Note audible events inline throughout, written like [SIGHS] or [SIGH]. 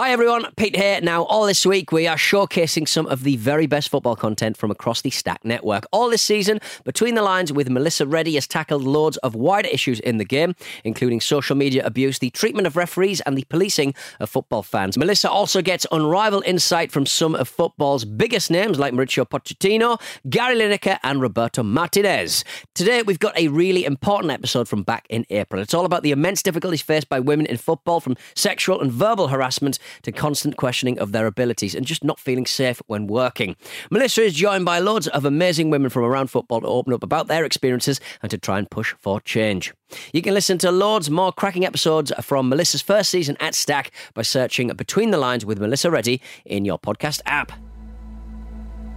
Hi everyone, Pete here. Now, all this week we are showcasing some of the very best football content from across the Stak network. All this season, Between the Lines with Melissa Reddy has tackled loads of wider issues in the game, including social media abuse, the treatment of referees, and the policing of football fans. Melissa also gets unrivaled insight from some of football's biggest names like Mauricio Pochettino, Gary Lineker, and Roberto Martinez. Today, we've got a really important episode from back in April. It's all about the immense difficulties faced by women in football, from sexual and verbal harassment to constant questioning of their abilities and just not feeling safe when working. Melissa is joined by loads of amazing women from around football to open up about their experiences and to try and push for change. You can listen to loads more cracking episodes from Melissa's first season at Stak by searching Between the Lines with Melissa Reddy in your podcast app.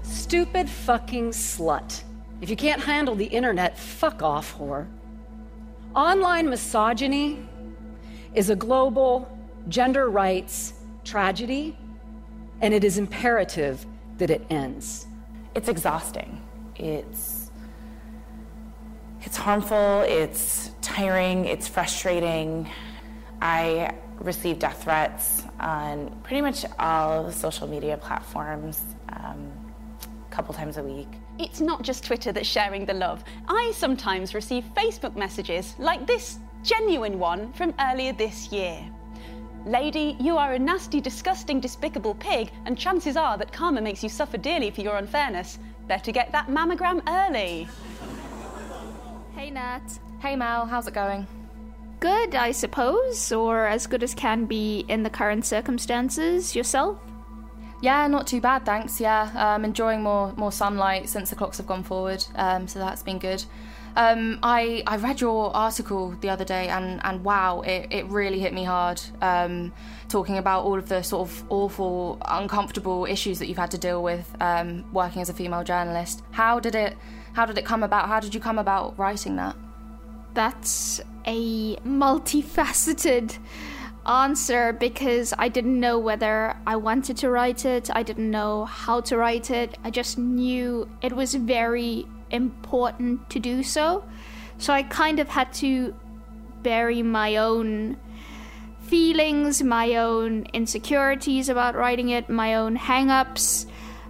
Stupid fucking slut. If you can't handle the internet, fuck off, whore. Online misogyny is a global gender rights tragedy, and it is imperative that it ends. It's exhausting. It's it's harmful, it's tiring, it's frustrating. I receive death threats on pretty much all the social media platforms um, a couple times a week. It's not just Twitter that's sharing the love. I sometimes receive Facebook messages like this genuine one from earlier this year. Lady, you are a nasty, disgusting, despicable pig, and chances are that karma makes you suffer dearly for your unfairness. Better get that mammogram early. Hey Nat. Hey Mal, how's it going? Good, I suppose, or as good as can be in the current circumstances. Yourself? Yeah, not too bad, thanks. Yeah, um, enjoying more more sunlight since the clocks have gone forward, um, so that's been good. Um, I I read your article the other day, and and wow, it, it really hit me hard. Um, talking about all of the sort of awful, uncomfortable issues that you've had to deal with um, working as a female journalist. How did it How did it come about? How did you come about writing that? That's a multifaceted answer because I didn't know whether I wanted to write it. I didn't know how to write it. I just knew it was very important to do so. So I kind of had to bury my own feelings, my own insecurities about writing it, my own hang ups,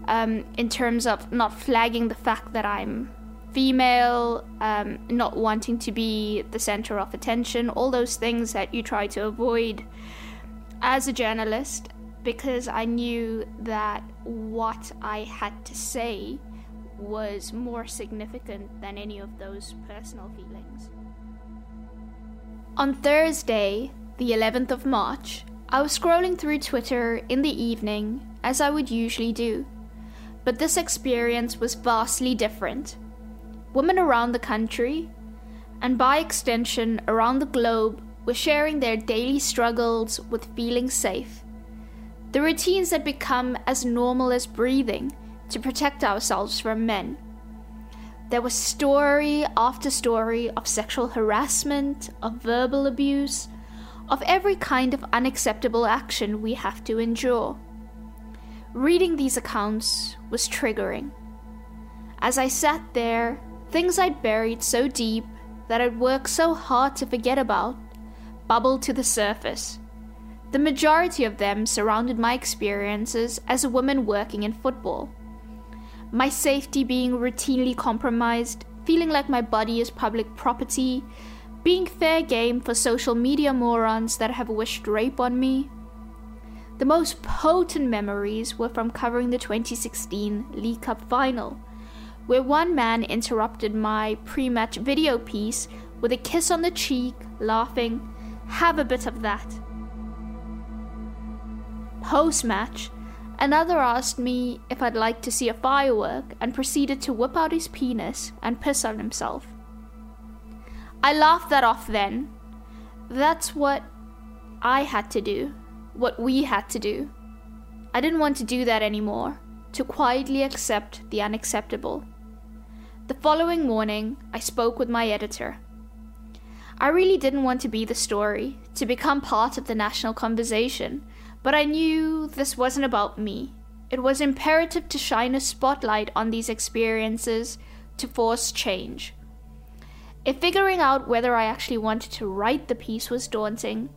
um, in terms of not flagging the fact that I'm female, um, not wanting to be the center of attention, all those things that you try to avoid as a journalist, because I knew that what I had to say was more significant than any of those personal feelings. On Thursday, the 11th of March, I was scrolling through Twitter in the evening, as I would usually do. But this experience was vastly different. Women around the country, and by extension around the globe, were sharing their daily struggles with feeling safe. The routines had become as normal as breathing to protect ourselves from men. There was story after story of sexual harassment, of verbal abuse, of every kind of unacceptable action we have to endure. Reading these accounts was triggering. As I sat there, things I'd buried so deep that I'd worked so hard to forget about bubbled to the surface. The majority of them surrounded my experiences as a woman working in football my safety being routinely compromised, feeling like my body is public property, being fair game for social media morons that have wished rape on me. The most potent memories were from covering the 2016 League Cup final, where one man interrupted my pre match video piece with a kiss on the cheek, laughing, Have a bit of that. Post match, Another asked me if I'd like to see a firework and proceeded to whip out his penis and piss on himself. I laughed that off then. That's what I had to do, what we had to do. I didn't want to do that anymore, to quietly accept the unacceptable. The following morning, I spoke with my editor. I really didn't want to be the story, to become part of the national conversation, but I knew this wasn't about me. It was imperative to shine a spotlight on these experiences to force change. If figuring out whether I actually wanted to write the piece was daunting,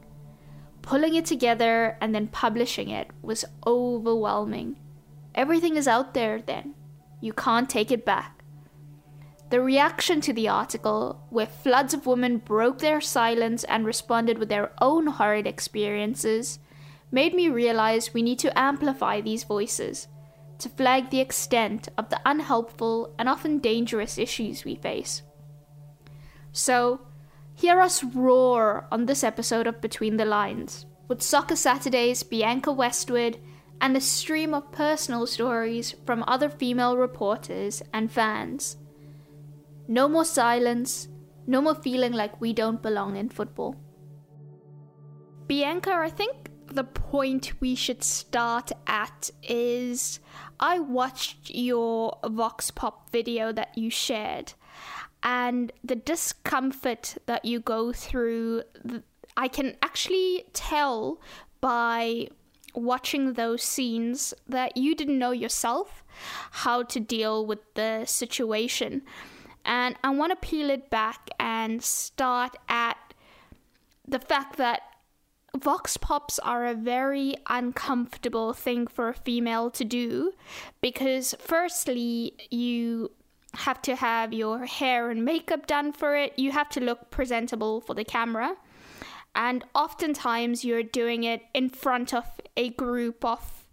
pulling it together and then publishing it was overwhelming. Everything is out there then. You can't take it back. The reaction to the article, where floods of women broke their silence and responded with their own horrid experiences, made me realize we need to amplify these voices to flag the extent of the unhelpful and often dangerous issues we face. So, hear us roar on this episode of Between the Lines, with Soccer Saturday's Bianca Westwood and a stream of personal stories from other female reporters and fans. No more silence, no more feeling like we don't belong in football. Bianca, I think the point we should start at is I watched your Vox Pop video that you shared, and the discomfort that you go through, I can actually tell by watching those scenes that you didn't know yourself how to deal with the situation. And I want to peel it back and start at the fact that Vox Pops are a very uncomfortable thing for a female to do because, firstly, you have to have your hair and makeup done for it, you have to look presentable for the camera, and oftentimes you're doing it in front of a group of,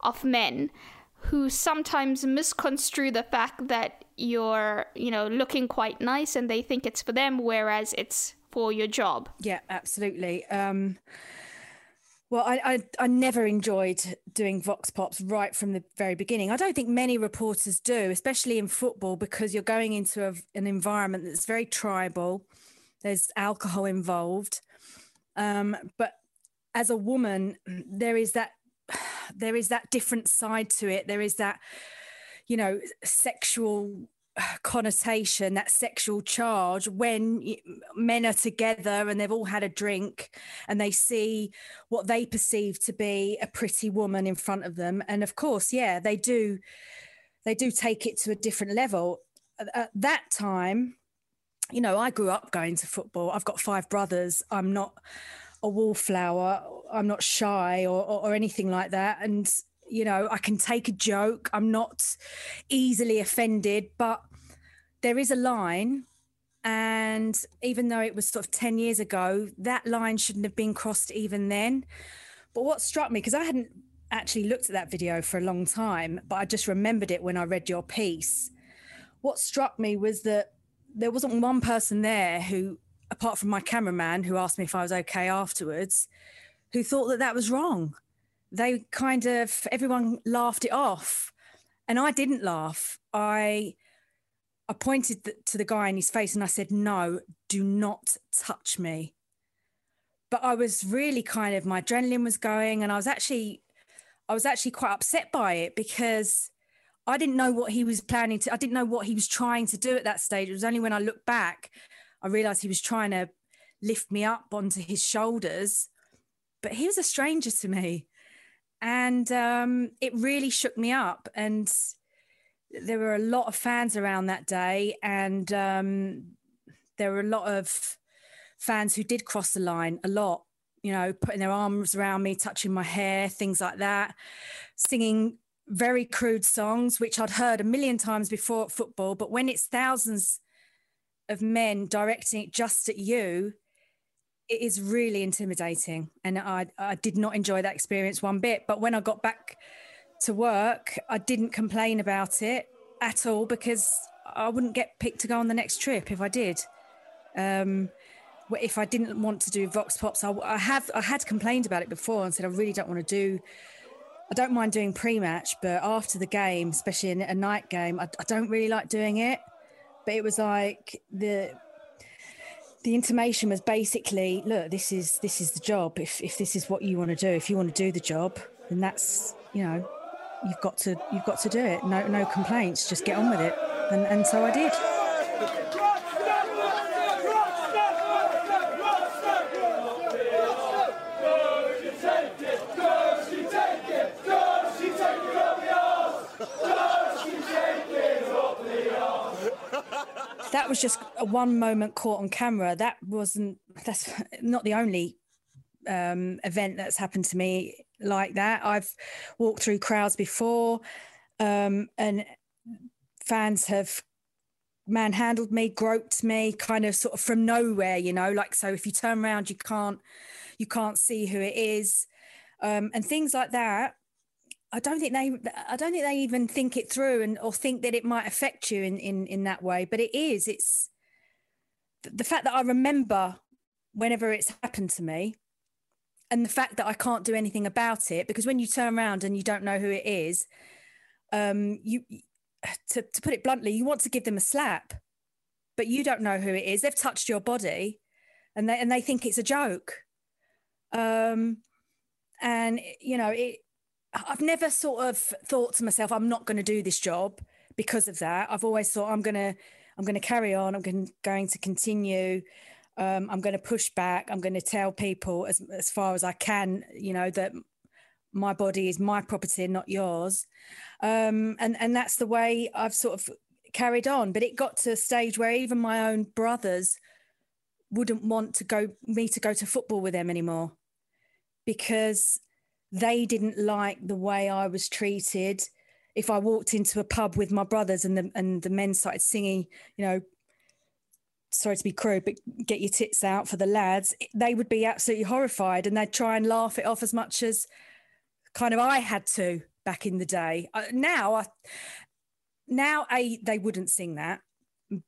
of men who sometimes misconstrue the fact that you're, you know, looking quite nice and they think it's for them, whereas it's for your job. Yeah, absolutely. Um, well, I, I, I never enjoyed doing vox pops right from the very beginning. I don't think many reporters do, especially in football, because you're going into a, an environment that's very tribal. There's alcohol involved, um, but as a woman, there is that [SIGHS] there is that different side to it. There is that you know sexual connotation, that sexual charge when men are together and they've all had a drink and they see what they perceive to be a pretty woman in front of them. And of course, yeah, they do, they do take it to a different level. At that time, you know, I grew up going to football. I've got five brothers. I'm not a wallflower. I'm not shy or, or, or anything like that. And you know, I can take a joke. I'm not easily offended, but there is a line. And even though it was sort of 10 years ago, that line shouldn't have been crossed even then. But what struck me, because I hadn't actually looked at that video for a long time, but I just remembered it when I read your piece. What struck me was that there wasn't one person there who apart from my cameraman who asked me if I was okay afterwards, who thought that that was wrong. They kind of everyone laughed it off, and I didn't laugh. I I pointed to the guy in his face and I said, "No, do not touch me." But I was really kind of my adrenaline was going, and I was actually I was actually quite upset by it because I didn't know what he was planning to. I didn't know what he was trying to do at that stage. It was only when I looked back, I realized he was trying to lift me up onto his shoulders. But he was a stranger to me, and um, it really shook me up. And there were a lot of fans around that day, and um, there were a lot of fans who did cross the line a lot you know, putting their arms around me, touching my hair, things like that, singing very crude songs, which I'd heard a million times before at football. But when it's thousands of men directing it just at you, it is really intimidating. And I, I did not enjoy that experience one bit. But when I got back to work, I didn't complain about it at all because I wouldn't get picked to go on the next trip if I did. Um, if I didn't want to do Vox Pops, I, I, have I had complained about it before and said I really don't want to do. I don't mind doing pre-match, but after the game, especially in a night game, I, I don't really like doing it. But it was like the the intimation was basically, look, this is this is the job. If if this is what you want to do, if you want to do the job, then that's you know, you've got to you've got to do it. No no complaints, just get on with it. And and so I did. That was just a one moment caught on camera. That wasn't, that's [LAUGHS] not the only um, event that's happened to me like that. I've walked through crowds before um, and fans have manhandled me, groped me, kind of sort of from nowhere, you know, like so if you turn around you can't you can't see who it is. Um, and things like that I don't think they I don't think they even think it through and or think that it might affect you in in in that way but it is. It's the fact that I remember whenever it's happened to me and the fact that I can't do anything about it because when you turn around and you don't know who it is um you to, to put it bluntly you want to give them a slap but you don't know who it is. They've touched your body and they and they think it's a joke. Um and you know it I've never sort of thought to myself, I'm not going to do this job because of that. I've always thought I'm going to, I'm going to carry on. I'm going, going to continue. Um, I'm going to push back. I'm going to tell people as as far as I can, you know, that my body is my property, and not yours. Um, and and that's the way I've sort of carried on. But it got to a stage where even my own brothers wouldn't want to go me to go to football with them anymore because they didn't like the way I was treated. If I walked into a pub with my brothers and the and the men started singing, you know, sorry to be crude, but get your tits out for the lads, they would be absolutely horrified and they'd try and laugh it off as much as kind of I had to back in the day. Uh, now, I, now a they wouldn't sing that.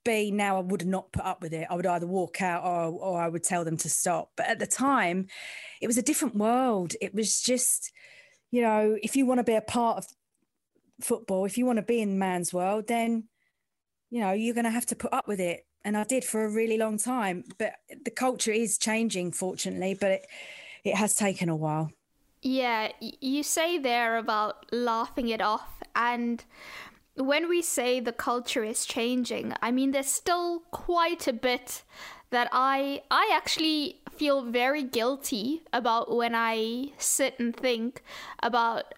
B, now I would not put up with it. I would either walk out or, or I would tell them to stop. But at the time, it was a different world. It was just, you know, if you want to be a part of football, if you want to be in man's world, then, you know, you're going to have to put up with it. And I did for a really long time. But the culture is changing, fortunately, but it, it has taken a while. Yeah, you say there about laughing it off. And when we say the culture is changing, I mean, there's still quite a bit that I I actually feel very guilty about when I sit and think about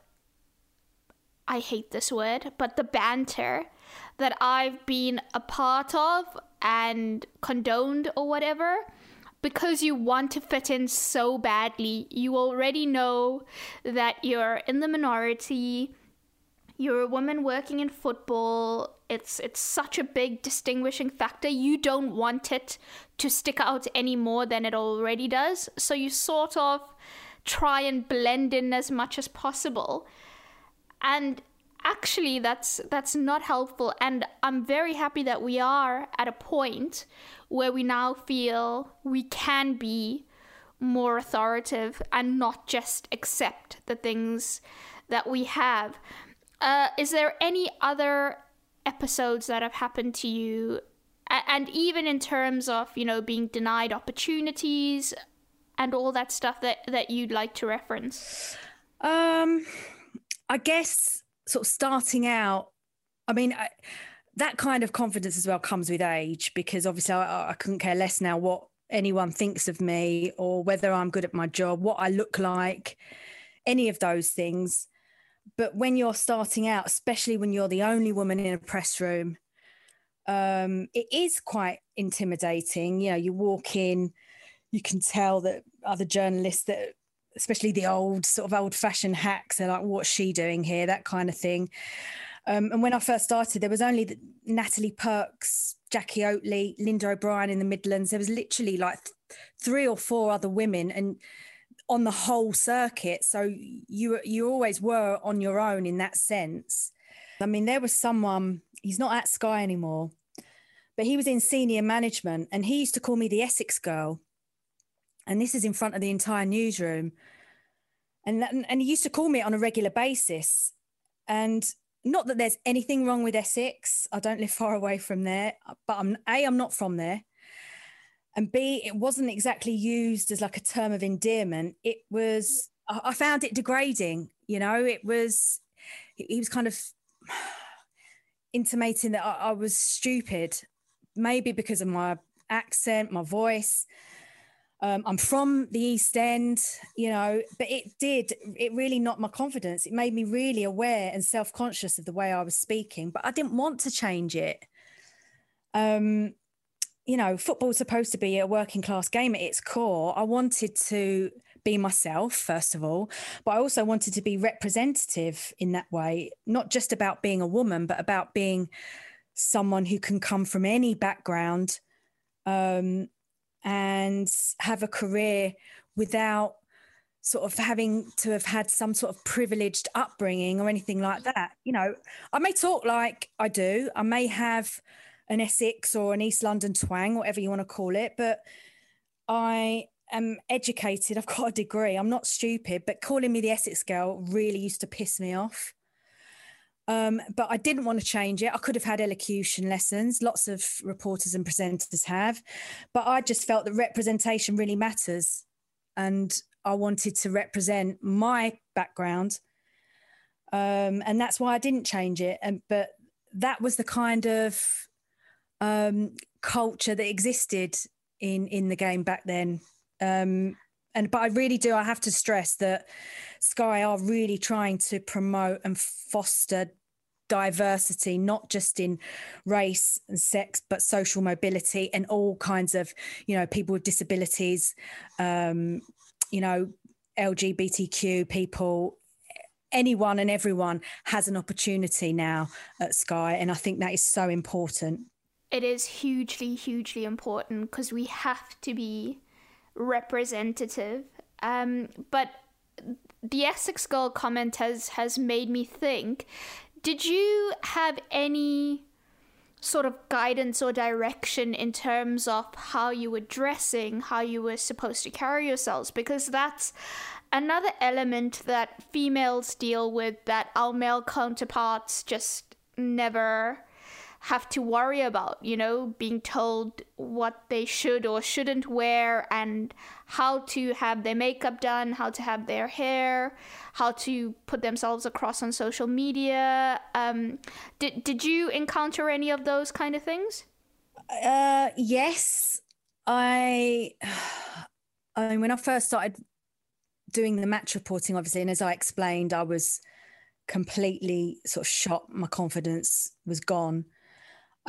I hate this word, but the banter that I've been a part of and condoned or whatever because you want to fit in so badly. You already know that you're in the minority you're a woman working in football. It's it's such a big distinguishing factor. You don't want it to stick out any more than it already does. So you sort of try and blend in as much as possible. And actually that's that's not helpful and I'm very happy that we are at a point where we now feel we can be more authoritative and not just accept the things that we have. Uh, is there any other episodes that have happened to you? And even in terms of, you know, being denied opportunities and all that stuff that, that you'd like to reference? Um, I guess sort of starting out, I mean, I, that kind of confidence as well comes with age because obviously I, I couldn't care less now what anyone thinks of me or whether I'm good at my job, what I look like, any of those things. But when you're starting out, especially when you're the only woman in a press room, um, it is quite intimidating. You know, you walk in, you can tell that other journalists that, especially the old sort of old fashioned hacks, they're like, what's she doing here? That kind of thing. Um, and when I first started, there was only the, Natalie Pirks Jacqui Oatley, Linda O'Brien in the Midlands. There was literally like th- three or four other women, and on the whole circuit. So you you always were on your own in that sense. I mean, there was someone. He's not at Sky anymore, but he was in senior management, and he used to call me the Essex girl. And this is in front of the entire newsroom. And, and he used to call me on a regular basis. And not that there's anything wrong with Essex. I don't live far away from there, but I'm A, I'm not from there. And B, it wasn't exactly used as like a term of endearment. It was, I found it degrading. You know, it was, he was kind of [SIGHS] intimating that I, was stupid, maybe because of my accent, my voice. Um, I'm from the East End, you know, but it did, it really knocked my confidence. It made me really aware and self conscious of the way I was speaking, but I didn't want to change it. Um, you know, football's supposed to be a working class game at its core. I wanted to be myself, first of all, but I also wanted to be representative in that way, not just about being a woman, but about being someone who can come from any background um, and have a career without sort of having to have had some sort of privileged upbringing or anything like that. You know, I may talk like I do, I may have an Essex or an East London twang, whatever you want to call it, but I am educated. I've got a degree. I'm not stupid, but calling me the Essex girl really used to piss me off. Um, but I didn't want to change it. I could have had elocution lessons. Lots of reporters and presenters have, but I just felt that representation really matters, and I wanted to represent my background, um, and that's why I didn't change it. And but that was the kind of um, culture that existed in in the game back then. Um, and but I really do. I have to stress that Sky are really trying to promote and foster diversity, not just in race and sex, but social mobility and all kinds of, you know, people with disabilities, um, you know, LGBTQ people. Anyone and everyone has an opportunity now at Sky, and I think that is so important. It is hugely, hugely important because we have to be representative. Um, but the Essex Girl comment has has made me think did you have any sort of guidance or direction in terms of how you were dressing, how you were supposed to carry yourselves? Because that's another element that females deal with that our male counterparts just never have to worry about, you know, being told what they should or shouldn't wear and how to have their makeup done, how to have their hair, how to put themselves across on social media. Um, did, did you encounter any of those kind of things? Uh, yes. I, [SIGHS] I mean, when I first started doing the match reporting, obviously, and as I explained, I was completely sort of shot. My confidence was gone.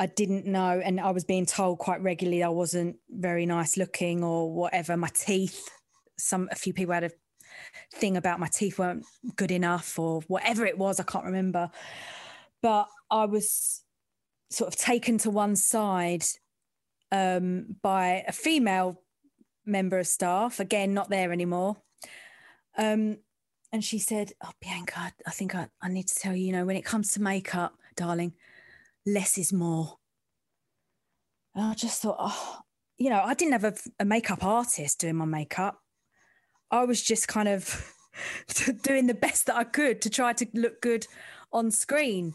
I didn't know, and I was being told quite regularly I wasn't very nice looking or whatever. My teeth, some a few people had a thing about my teeth weren't good enough or whatever it was. I can't remember, but I was sort of taken to one side um, by a female member of staff. Again, not there anymore. Um, and she said, "Oh, Bianca, I think I, I need to tell you, you know, when it comes to makeup, darling." Less is more. And I just thought, oh, you know, I didn't have a, a makeup artist doing my makeup. I was just kind of [LAUGHS] doing the best that I could to try to look good on screen.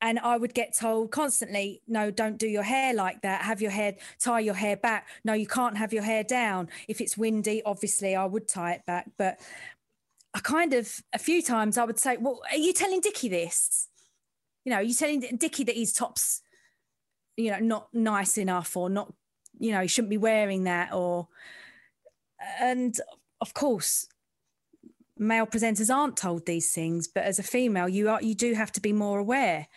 And I would get told constantly, no, don't do your hair like that. Have your hair, tie your hair back. No, you can't have your hair down. If it's windy, obviously I would tie it back. But I kind of, a few times I would say, well, are you telling Dickie this? You know, you telling Dickie that his top's, you know, not nice enough or not, you know, he shouldn't be wearing that or, and of course, male presenters aren't told these things, but as a female, you are you do have to be more aware.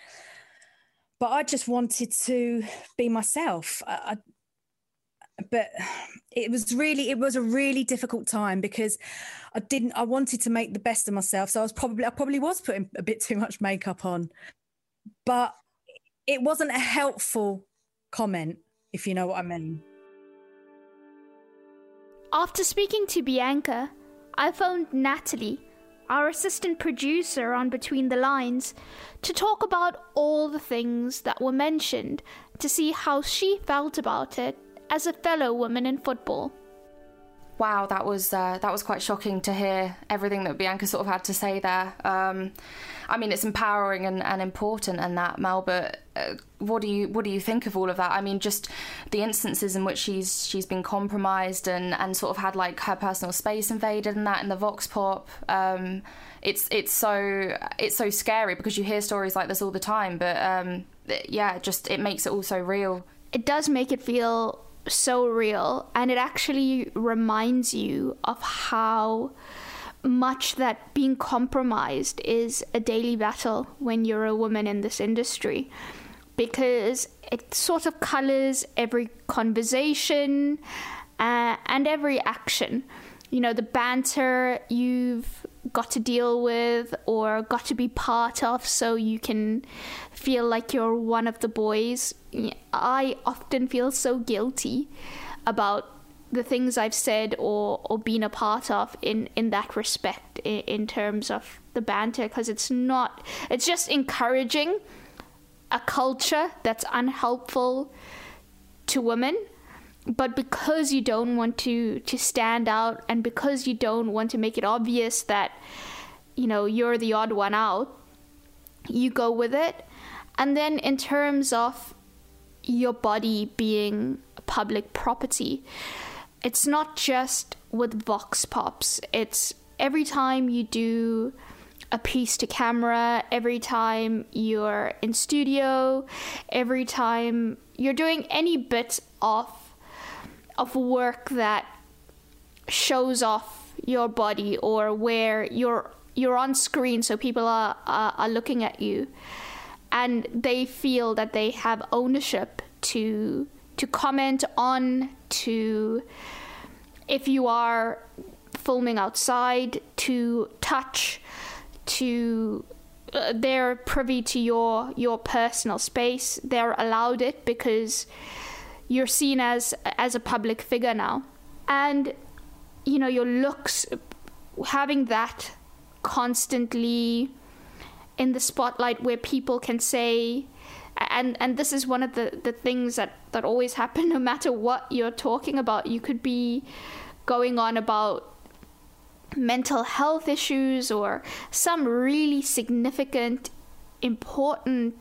But I just wanted to be myself. I, but it was really it was a really difficult time because I didn't I wanted to make the best of myself. So I was probably I probably was putting a bit too much makeup on. But it wasn't a helpful comment, if you know what I mean. After speaking to Bianca, I phoned Natalie, our assistant producer on Between the Lines, to talk about all the things that were mentioned to see how she felt about it as a fellow woman in football. Wow, that was uh, that was quite shocking to hear everything that Bianca sort of had to say there. Um, I mean, it's empowering and, and important, and that Mel. But uh, what do you what do you think of all of that? I mean, just the instances in which she's she's been compromised and, and sort of had like her personal space invaded, and that in the Vox Pop. Um, it's it's so it's so scary because you hear stories like this all the time. But um, yeah, just it makes it all so real. It does make it feel so real and it actually reminds you of how much that being compromised is a daily battle when you're a woman in this industry because it sort of colors every conversation uh, and every action. You know the banter you've got to deal with or got to be part of so you can feel like you're one of the boys. I often feel so guilty about the things I've said or, or been a part of in, in that respect, in, in terms of the banter, because it's not, it's just encouraging a culture that's unhelpful to women but because you don't want to to stand out and because you don't want to make it obvious that you know you're the odd one out you go with it and then in terms of your body being public property it's not just with vox pops. It's every time you do a piece to camera every time you're in studio every time you're doing any bit of of work that shows off your body or where you're you're on screen so people are, are, are looking at you and they feel that they have ownership to to comment on to if you are filming outside to touch to uh, they're privy to your your personal space. They're allowed it because you're seen as as a public figure now. And you know your looks having that constantly in the spotlight where people can say and and this is one of the the things that that always happen [LAUGHS] no matter what you're talking about you could be going on about mental health issues or some really significant important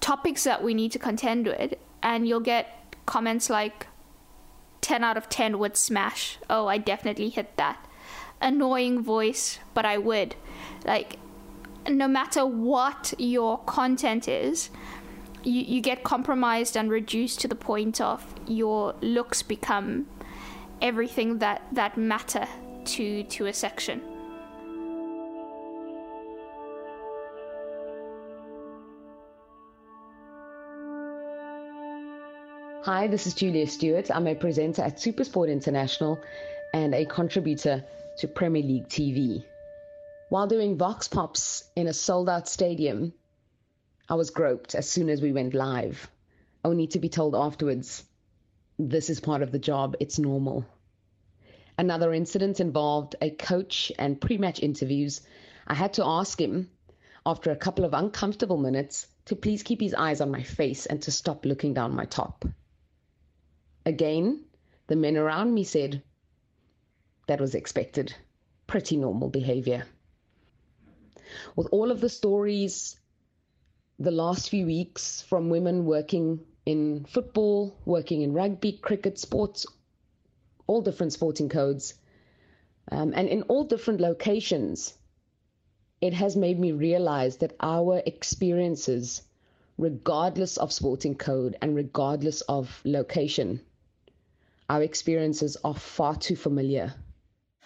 topics that we need to contend with and you'll get comments like 10 out of 10 would smash. Oh, I definitely hit that. Annoying voice, but I would. Like, no matter what your content is, you, you get compromised and reduced to the point of your looks become everything that, that matter to, to a section. Hi, this is Julia Stewart. I'm a presenter at Supersport International and a contributor to Premier League TV. While doing Vox Pops in a sold out stadium, I was groped as soon as we went live, only to be told afterwards, this is part of the job, it's normal. Another incident involved a coach and pre match interviews. I had to ask him, after a couple of uncomfortable minutes, to please keep his eyes on my face and to stop looking down my top. Again, the men around me said, that was expected. Pretty normal behavior. With all of the stories the last few weeks from women working in football, working in rugby, cricket, sports, all different sporting codes, um, and in all different locations, it has made me realize that our experiences, regardless of sporting code and regardless of location, our experiences are far too familiar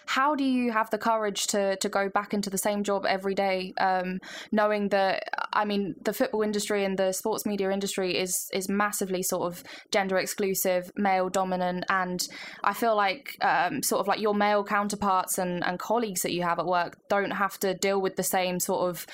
how do you have the courage to to go back into the same job every day, um, knowing that I mean the football industry and the sports media industry is is massively sort of gender exclusive, male dominant, and I feel like um, sort of like your male counterparts and, and colleagues that you have at work don't have to deal with the same sort of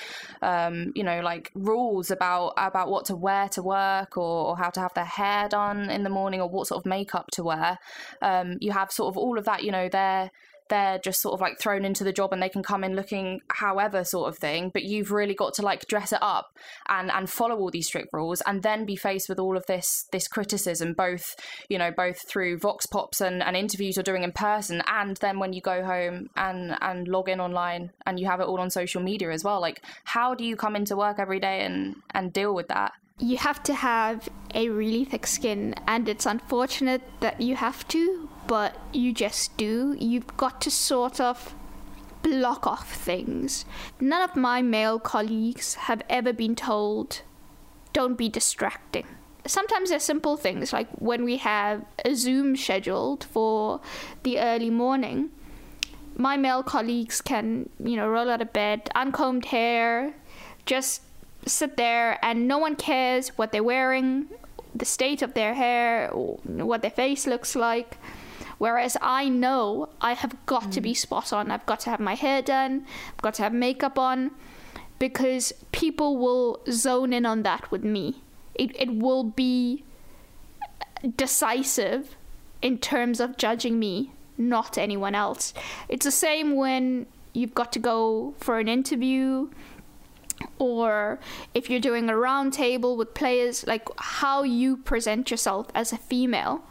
um, you know like rules about about what to wear to work or, or, how to have their hair done in the morning or what sort of makeup to wear. Um, you have sort of all of that, you know, they're they're just sort of like thrown into the job and they can come in looking however sort of thing but you've really got to like dress it up and and follow all these strict rules and then be faced with all of this this criticism both you know both through vox pops and, and interviews you're doing in person and then when you go home and and log in online and you have it all on social media as well. Like how do you come into work every day and and deal with that? You have to have a really thick skin and it's unfortunate that you have to but you just do. You've got to sort of block off things. None of my male colleagues have ever been told, don't be distracting. Sometimes they're simple things, like when we have a Zoom scheduled for the early morning, my male colleagues can, you know, roll out of bed, uncombed hair, just sit there, and no one cares what they're wearing, the state of their hair, what their face looks like. Whereas I know I have got mm. to be mm. spot on. I've got to have my hair done, I've got to have makeup on, because people will zone in on that with me. It, it will be decisive in terms of judging me, not anyone else. It's the same when you've got to go for an interview or if you're doing a roundtable with players, like how you present yourself as a female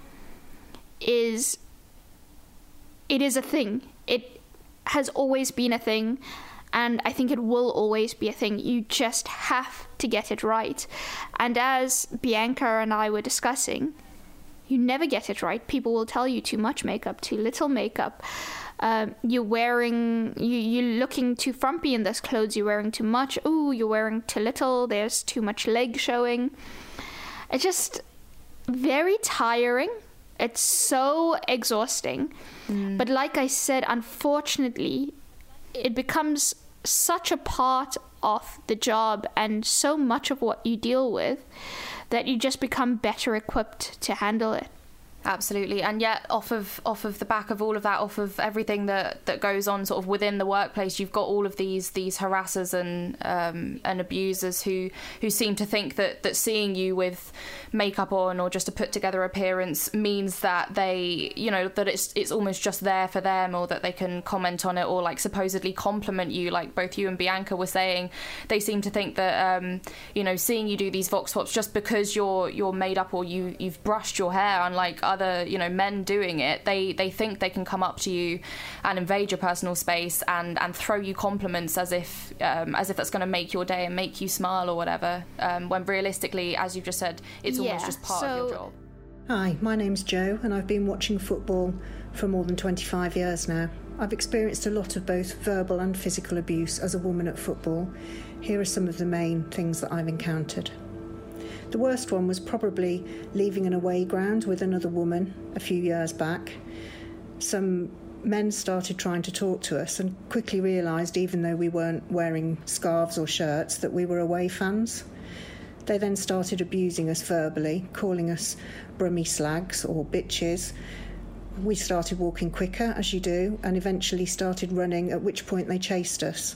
is it is a thing. It has always been a thing, and I think it will always be a thing. You just have to get it right. And as Bianca and I were discussing, you never get it right. People will tell you too much makeup, too little makeup. Um, you're wearing, you, you're looking too frumpy in those clothes. You're wearing too much. Ooh, you're wearing too little. There's too much leg showing. It's just very tiring it's so exhausting. Mm. But like I said, unfortunately, it becomes such a part of the job and so much of what you deal with that you just become better equipped to handle it. Absolutely, and yet off of off of the back of all of that, off of everything that, that goes on sort of within the workplace, you've got all of these these harassers and um, and abusers who who seem to think that that seeing you with makeup on or just a put together appearance means that they you know that it's it's almost just there for them or that they can comment on it or like supposedly compliment you, like both you and Bianca were saying. They seem to think that um, you know seeing you do these vox pops just because you're you're made up or you you've brushed your hair, unlike other you know men doing it they they think they can come up to you and invade your personal space and and throw you compliments as if um, as if that's going to make your day and make you smile or whatever um, when realistically as you've just said it's yeah, almost just part so... of your job Hi, my name's Jo, and I've been watching football for more than 25 years now. I've experienced a lot of both verbal and physical abuse as a woman at football. Here are some of the main things that I've encountered. The worst one was probably leaving an away ground with another woman a few years back. Some men started trying to talk to us and quickly realised, even though we weren't wearing scarves or shirts, that we were away fans. They then started abusing us verbally, calling us brummy slags or bitches. We started walking quicker, as you do, and eventually started running, at which point they chased us.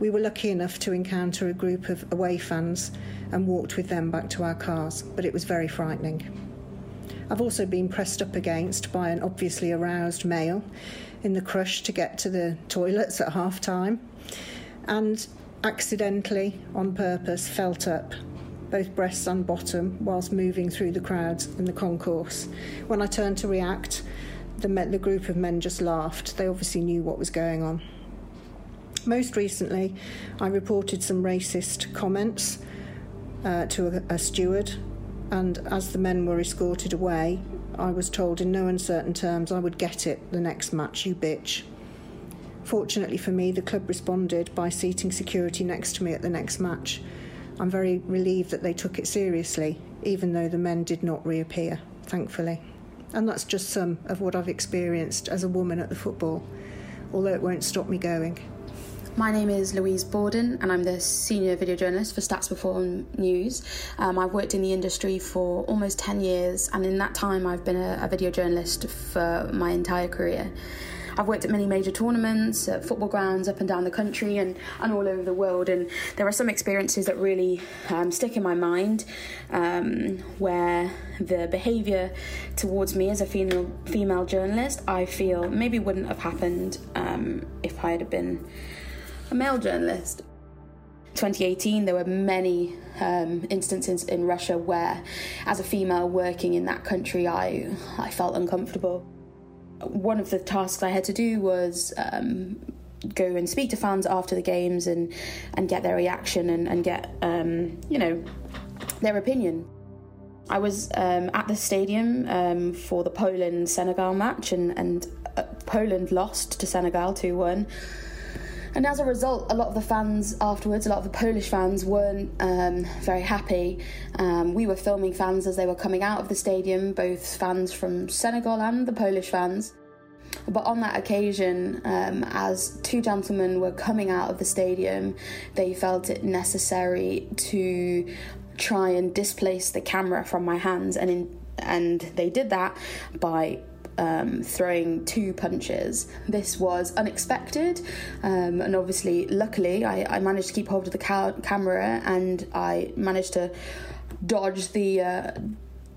We were lucky enough to encounter a group of away fans and walked with them back to our cars, but it was very frightening. I've also been pressed up against by an obviously aroused male in the crush to get to the toilets at half time and accidentally, on purpose, felt up both breasts and bottom, whilst moving through the crowds in the concourse. When I turned to react, the, the group of men just laughed. They obviously knew what was going on. Most recently, I reported some racist comments uh, to a, a steward, and as the men were escorted away, I was told in no uncertain terms I would get it the next match, you bitch. Fortunately for me, the club responded by seating security next to me at the next match. I'm very relieved that they took it seriously, even though the men did not reappear, thankfully. And that's just some of what I've experienced as a woman at the football, although it won't stop me going. My name is Louise Borden, and I'm the senior video journalist for Stats Perform News. Um, I've worked in the industry for almost 10 years, and in that time, I've been a, a video journalist for my entire career. I've worked at many major tournaments, at football grounds up and down the country and, and all over the world. And there are some experiences that really um, stick in my mind um, where the behaviour towards me as a female, female journalist, I feel maybe wouldn't have happened um, if I had been a male journalist. 2018, there were many um, instances in Russia where, as a female working in that country, I I felt uncomfortable one of the tasks I had to do was um, go and speak to fans after the games and and get their reaction and, and get um, you know their opinion. I was um, at the stadium um, for the Poland Senegal match and and uh, Poland lost to Senegal two one. And as a result, a lot of the fans afterwards, a lot of the Polish fans weren't um, very happy. Um, we were filming fans as they were coming out of the stadium, both fans from Senegal and the Polish fans. But on that occasion, um, as two gentlemen were coming out of the stadium, they felt it necessary to try and displace the camera from my hands, and in, and they did that by um, throwing two punches. This was unexpected, um, and obviously, luckily, I, I, managed to keep hold of the ca- camera and I managed to dodge the. Uh,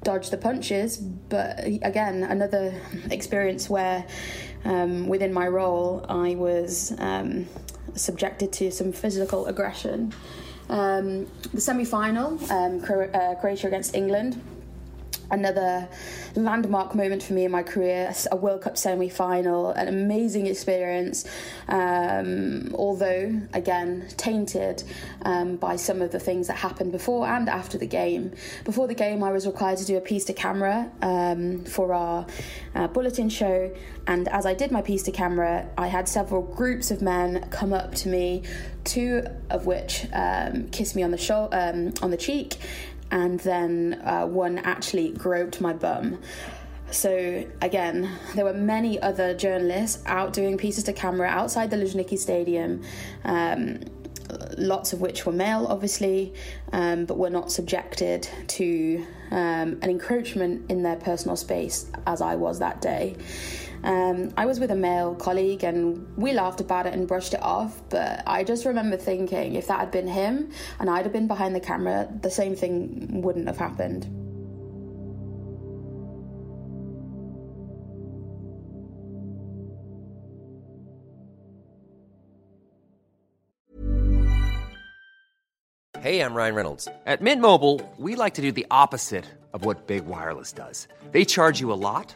dodge the punches but again another experience where um, within my role i was um, subjected to some physical aggression um, the semi-final um, uh, croatia against england another landmark moment for me in my career a World Cup semi final, an amazing experience, um, although again tainted um, by some of the things that happened before and after the game. Before the game, I was required to do a piece to camera um, for our uh, bulletin show, and as I did my piece to camera, I had several groups of men come up to me, two of which um, kissed me on the shoulder, um, on the cheek, and then uh, one actually groped my bum. So again, there were many other journalists out doing pieces to camera outside the Luzhniki Stadium. Um, lots of which were male, obviously, um, but were not subjected to um, an encroachment in their personal space as I was that day. Um, I was with a male colleague and we laughed about it and brushed it off, but I just remember thinking if that had been him and I'd have been behind the camera, the same thing wouldn't have happened. Hey, I'm Ryan Reynolds. At Mint Mobile, we like to do the opposite of what Big Wireless does. They charge you a lot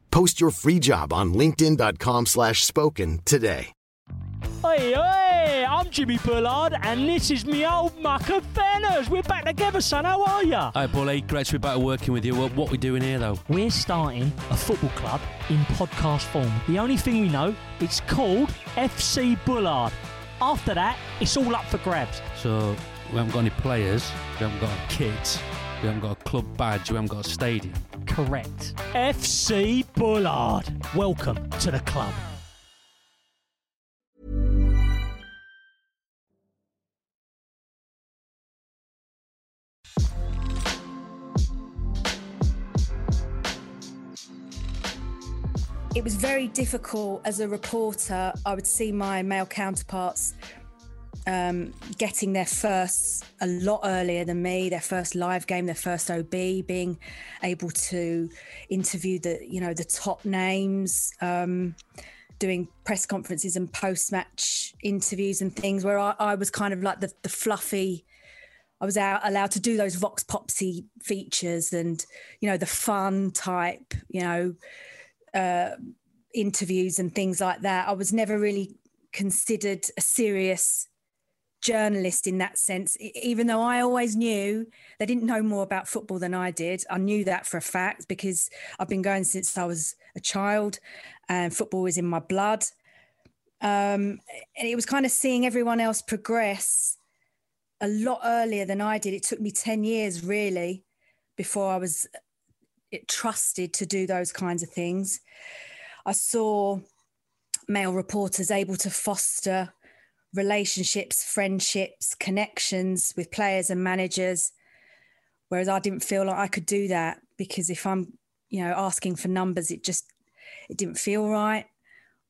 Post your free job on linkedin.com slash spoken today. Hey, hey, I'm Jimmy Bullard, and this is me old muck of Fenners. We're back together, son. How are you? Hi, Bully. Great to be back working with you. What, what we doing here, though? We're starting a football club in podcast form. The only thing we know, it's called FC Bullard. After that, it's all up for grabs. So we haven't got any players, we haven't got a kit, we haven't got a club badge, we haven't got a stadium. Correct. FC Bullard. Welcome to the club. it was very difficult as a reporter. I would see my male counterparts um, getting their first a lot earlier than me, their first live game, their first OB, being able to interview the you know the top names, um, doing press conferences and post match interviews and things. Where I, I was kind of like the, the fluffy. I was out, allowed to do those vox popsy features and you know the fun type, you know uh, interviews and things like that. I was never really considered a serious journalist in that sense, even though I always knew they didn't know more about football than I did. I knew that for a fact because I've been going since I was a child and football is in my blood. Um, and it was kind of seeing everyone else progress a lot earlier than I did. It took me 10 years really before I was trusted to do those kinds of things. I saw male reporters able to foster relationships, friendships, connections with players and managers, whereas I didn't feel like I could do that because if I'm, you know, asking for numbers, it just it didn't feel right,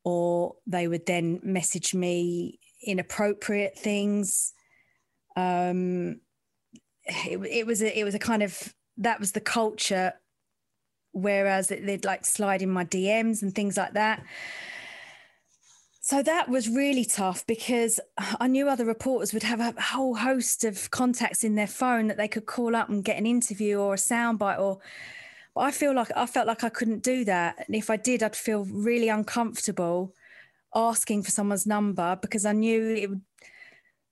or they would then message me inappropriate things. Um, it, it was a, it was a kind of that was the culture whereas they'd like slide in my DMs and things like that. So that was really tough because I knew other reporters would have a whole host of contacts in their phone that they could call up and get an interview or a soundbite or but I feel like I felt like I couldn't do that. And if I did, I'd feel really uncomfortable asking for someone's number because I knew it would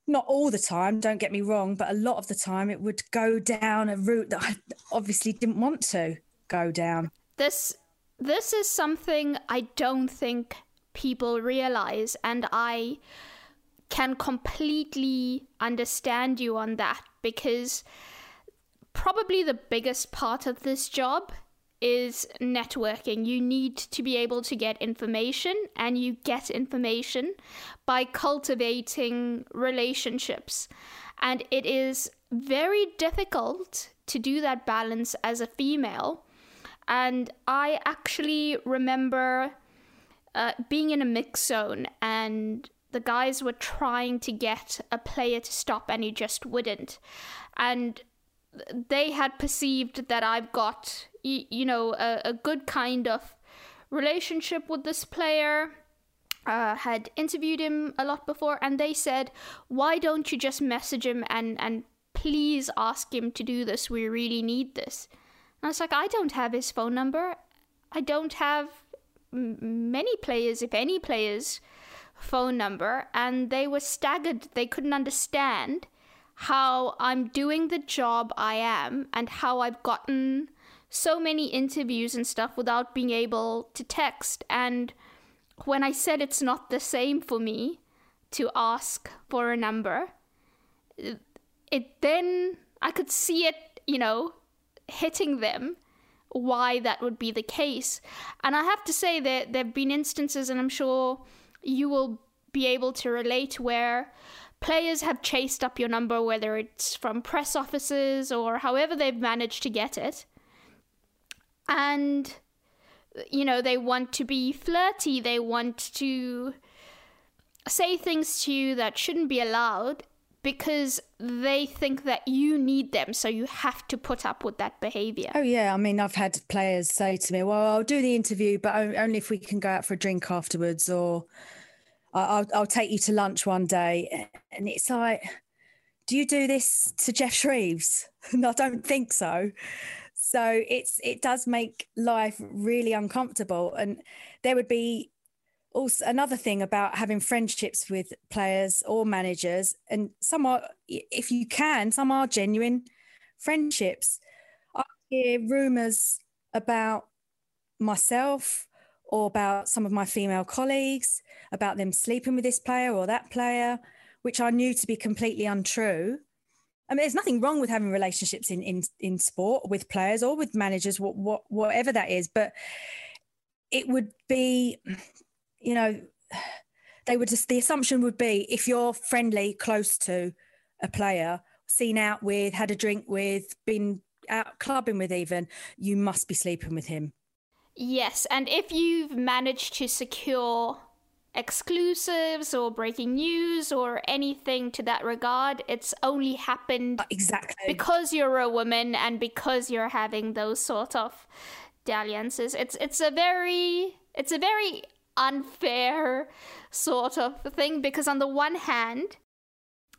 not all the time, don't get me wrong, but a lot of the time it would go down a route that I obviously didn't want to go down. This this is something I don't think people realize and I can completely understand you on that because probably the biggest part of this job is networking. You need to be able to get information, and you get information by cultivating relationships. And it is very difficult to do that balance as a female and I actually remember uh, being in a mix zone and the guys were trying to get a player to stop and he just wouldn't. And they had perceived that I've got, you, you know, a, a, good kind of relationship with this player. Uh, had interviewed him a lot before, and they said, "Why don't you just message him and and please ask him to do this? We really need this." And I was like, I don't have his phone number. I don't have many players, if any players, phone number. And they were staggered. They couldn't understand how I'm doing the job I am and how I've gotten so many interviews and stuff without being able to text. And when I said it's not the same for me to ask for a number, it then I could see it, you know, hitting them why that would be the case. And I have to say that there have been instances, and I'm sure you will be able to relate, where players have chased up your number, whether it's from press offices or however they've managed to get it. And, you know, they want to be flirty, they want to say things to you that shouldn't be allowed because they think that you need them, so you have to put up with that behavior. Oh, yeah. I mean, I've had players say to me, well, I'll do the interview, but only if we can go out for a drink afterwards, or I'll, I'll take you to lunch one day. And it's like, do you do this to Geoff Shreeves? [LAUGHS] no, I don't think so. So it's it does make life really uncomfortable. And there would be also another thing about having friendships with players or managers and some are if you can some are genuine friendships i hear rumors about myself or about some of my female colleagues, about them sleeping with this player or that player, which I knew to be completely untrue. I mean, there's nothing wrong with having relationships in in, in sport with players or with managers, what, what whatever that is, but it would be, you know, they would just the assumption would be if you're friendly, close to a player, seen out with, had a drink with, been out clubbing with, even you must be sleeping with him. Yes, and if you've managed to secure exclusives or breaking news or anything to that regard, it's only happened uh, exactly because you're a woman and because you're having those sort of dalliances. It's it's a very it's a very unfair sort of thing because on the one hand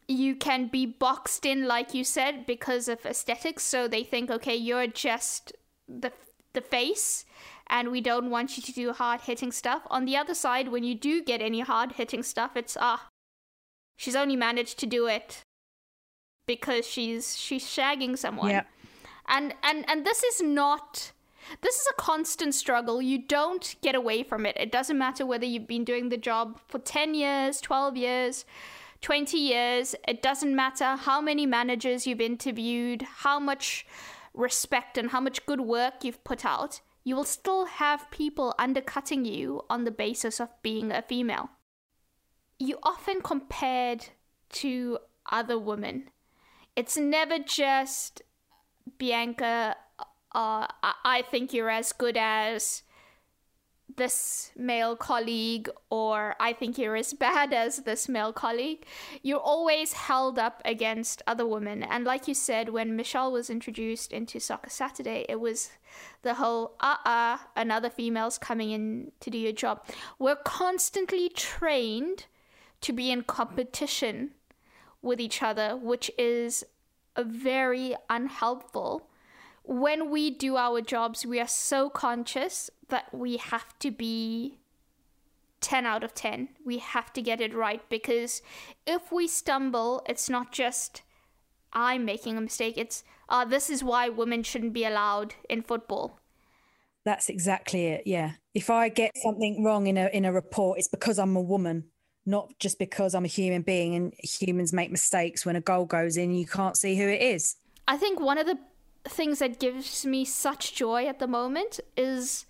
you can be boxed in like you said because of aesthetics. So they think okay you're just the the face and we don't want you to do hard hitting stuff. On the other side when you do get any hard hitting stuff it's ah she's only managed to do it because she's she's shagging someone. Yeah. and and and this is not this is a constant struggle. You don't get away from it. It doesn't matter whether you've been doing the job for 10 years, 12 years, 20 years. It doesn't matter how many managers you've interviewed, how much respect and how much good work you've put out. You will still have people undercutting you on the basis of being a female. You often compared to other women. It's never just Bianca uh, I think you're as good as this male colleague, or I think you're as [LAUGHS] bad as this male colleague. You're always held up against other women. And like you said, when Michelle was introduced into Soccer Saturday, it was the whole uh uh, another female's coming in to do your job. We're constantly trained to be in competition with each other, which is a very unhelpful when we do our jobs, we are so conscious that we have to be 10 out of 10. We have to get it right because if we stumble, it's not just I'm making a mistake, it's uh, this is why women shouldn't be allowed in football. That's exactly it. Yeah. If I get something wrong in a in a report, it's because I'm a woman, not just because I'm a human being and humans make mistakes when a goal goes in, you can't see who it is. I think one of the things that gives me such joy at the moment is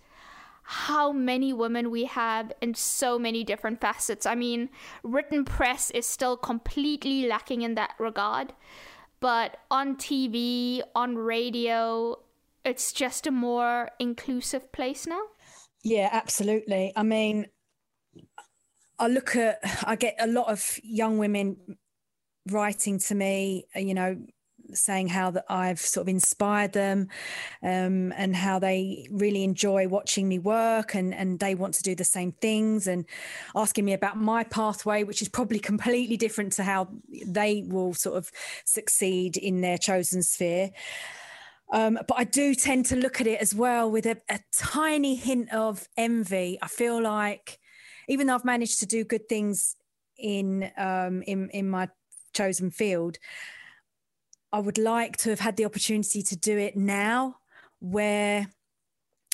how many women we have in so many different facets. I mean, written press is still completely lacking in that regard, but on TV, on radio, it's just a more inclusive place now. Yeah, absolutely. I mean, I look at, I get a lot of young women writing to me, you know, saying how that I've sort of inspired them um, and how they really enjoy watching me work and, and they want to do the same things and asking me about my pathway, which is probably [LAUGHS] completely different to how they will sort of succeed in their chosen sphere. Um, but I do tend to look at it as well with a, a tiny hint of envy. I feel like even though I've managed to do good things in um, in in my chosen field, I would like to have had the opportunity to do it now where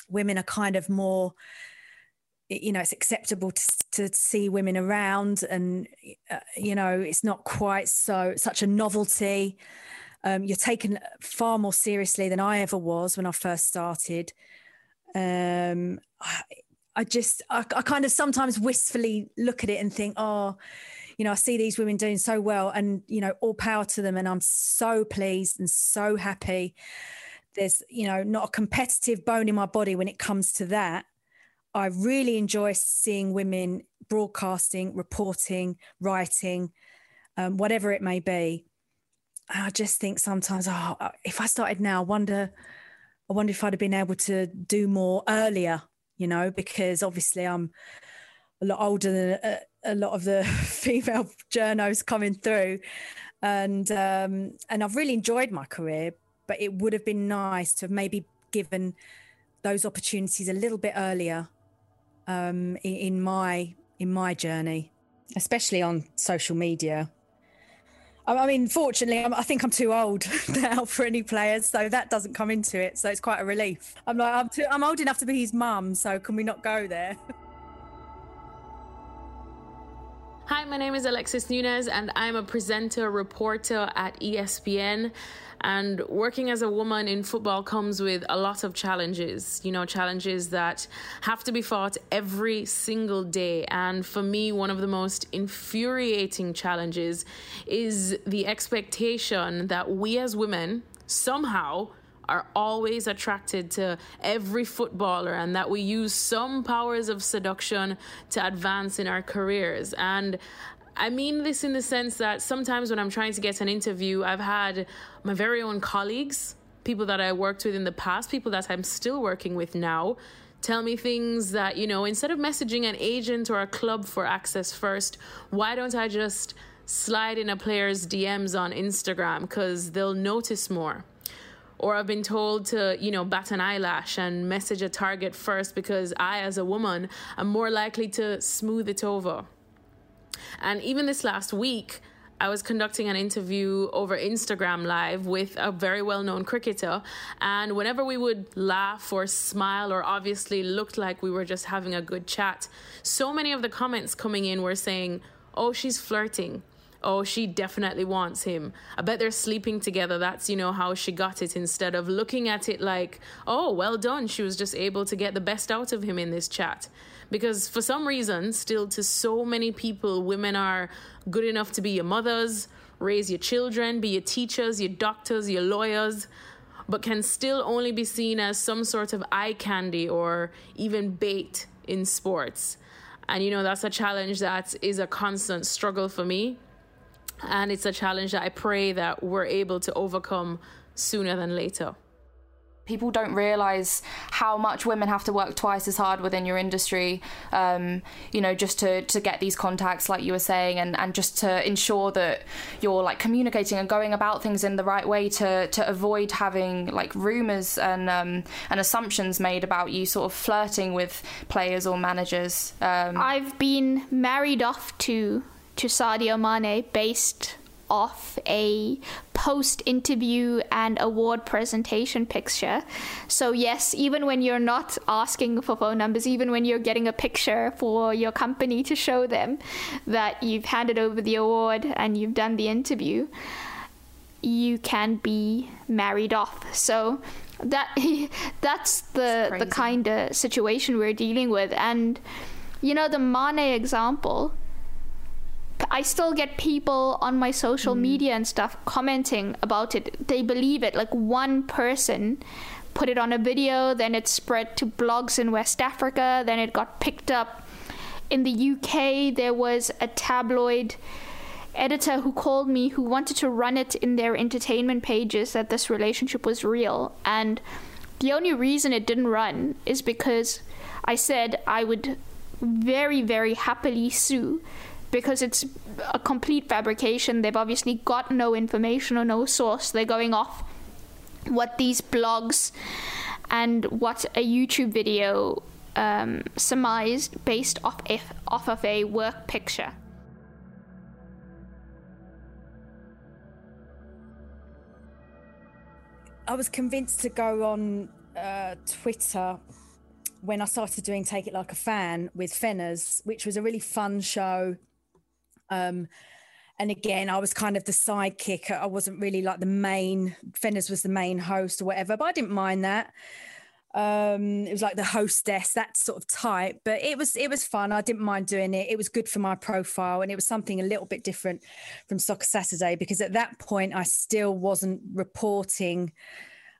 women are kind of more you know it's acceptable to, to see women around and uh, you know it's not quite so such a novelty. Um, you're taken far more seriously than i ever was when i first started. Um, I, I, just I, I kind of sometimes wistfully look at it and think oh you know, I see these women doing so well and, you know, all power to them. And I'm so pleased and so happy. There's, you know, not a competitive bone in my body when it comes to that. I really enjoy seeing women broadcasting, reporting, writing, um, whatever it may be. And I just think sometimes, oh, if I started now, I wonder, I wonder if I'd have been able to do more earlier, you know, because obviously I'm a lot older than a, a lot of the [LAUGHS] female journos coming through, and um, and I've really enjoyed my career. But it would have been nice to have maybe given those opportunities a little bit earlier um, in, in my in my journey, especially on social media. I mean, fortunately, I think I'm too old [LAUGHS] now for any players, so that doesn't come into it. So it's quite a relief. I'm like, I'm, too, I'm old enough to be his mum, so can we not go there? [LAUGHS] Hi, my name is Alexis Nunes, and I'm a presenter reporter at ESPN. And working as a woman in football comes with a lot of challenges, you know, challenges that have to be fought every single day. And for me, one of the most infuriating challenges is the expectation that we as women somehow are always attracted to every footballer and that we use some powers of seduction to advance in our careers. And I mean this in the sense that sometimes when I'm trying to get an interview, I've had my very own colleagues, people that I worked with in the past, people that I'm still working with now, tell me things that, you know, instead of messaging an agent or a club for access first, why don't I just slide in a player's DMs on Instagram because they'll notice more? Or I've been told to, you know, bat an eyelash and message a target first because I, as a woman, am more likely to smooth it over. And even this last week, I was conducting an interview over Instagram Live with a very well known cricketer. And whenever we would laugh or smile, or obviously looked like we were just having a good chat, so many of the comments coming in were saying, Oh, she's flirting. Oh, she definitely wants him. I bet they're sleeping together. That's, you know, how she got it instead of looking at it like, oh, well done. She was just able to get the best out of him in this chat. Because for some reason, still to so many people, women are good enough to be your mothers, raise your children, be your teachers, your doctors, your lawyers, but can still only be seen as some sort of eye candy or even bait in sports. And you know, that's a challenge that is a constant struggle for me. And it's a challenge that I pray that we're able to overcome sooner than later. People don't realize how much women have to work twice as hard within your industry um, you know just to to get these contacts like you were saying and and just to ensure that you're like communicating and going about things in the right way to to avoid having like rumors and um, and assumptions made about you sort of flirting with players or managers. Um, I've been married off to to Sadio Mane based off a post interview and award presentation picture. So, yes, even when you're not asking for phone numbers, even when you're getting a picture for your company to show them that you've handed over the award and you've done the interview, you can be married off. So, that [LAUGHS] that's the the kind of situation we're dealing with and you know the Mane example I still get people on my social mm. media and stuff commenting about it. They believe it. Like one person put it on a video, then it spread to blogs in West Africa, then it got picked up. In the UK, there was a tabloid editor who called me who wanted to run it in their entertainment pages that this relationship was real. And the only reason it didn't run is because I said I would very, very happily sue because it's a complete fabrication. They've obviously got no information or no source. They're going off what these blogs and what a YouTube video um, surmised based off if, off of a work picture. I was convinced to go on uh, Twitter when I started doing Take It Like a Fan with Fenners, which was a really fun show. Um, and again, I was kind of the sidekick. I wasn't really like the main. Fenners was the main host or whatever, but I didn't mind that. Um, it was like the hostess, that sort of type. But it was it was fun. I didn't mind doing it. It was good for my profile, and it was something a little bit different from Soccer Saturday because at that point I still wasn't reporting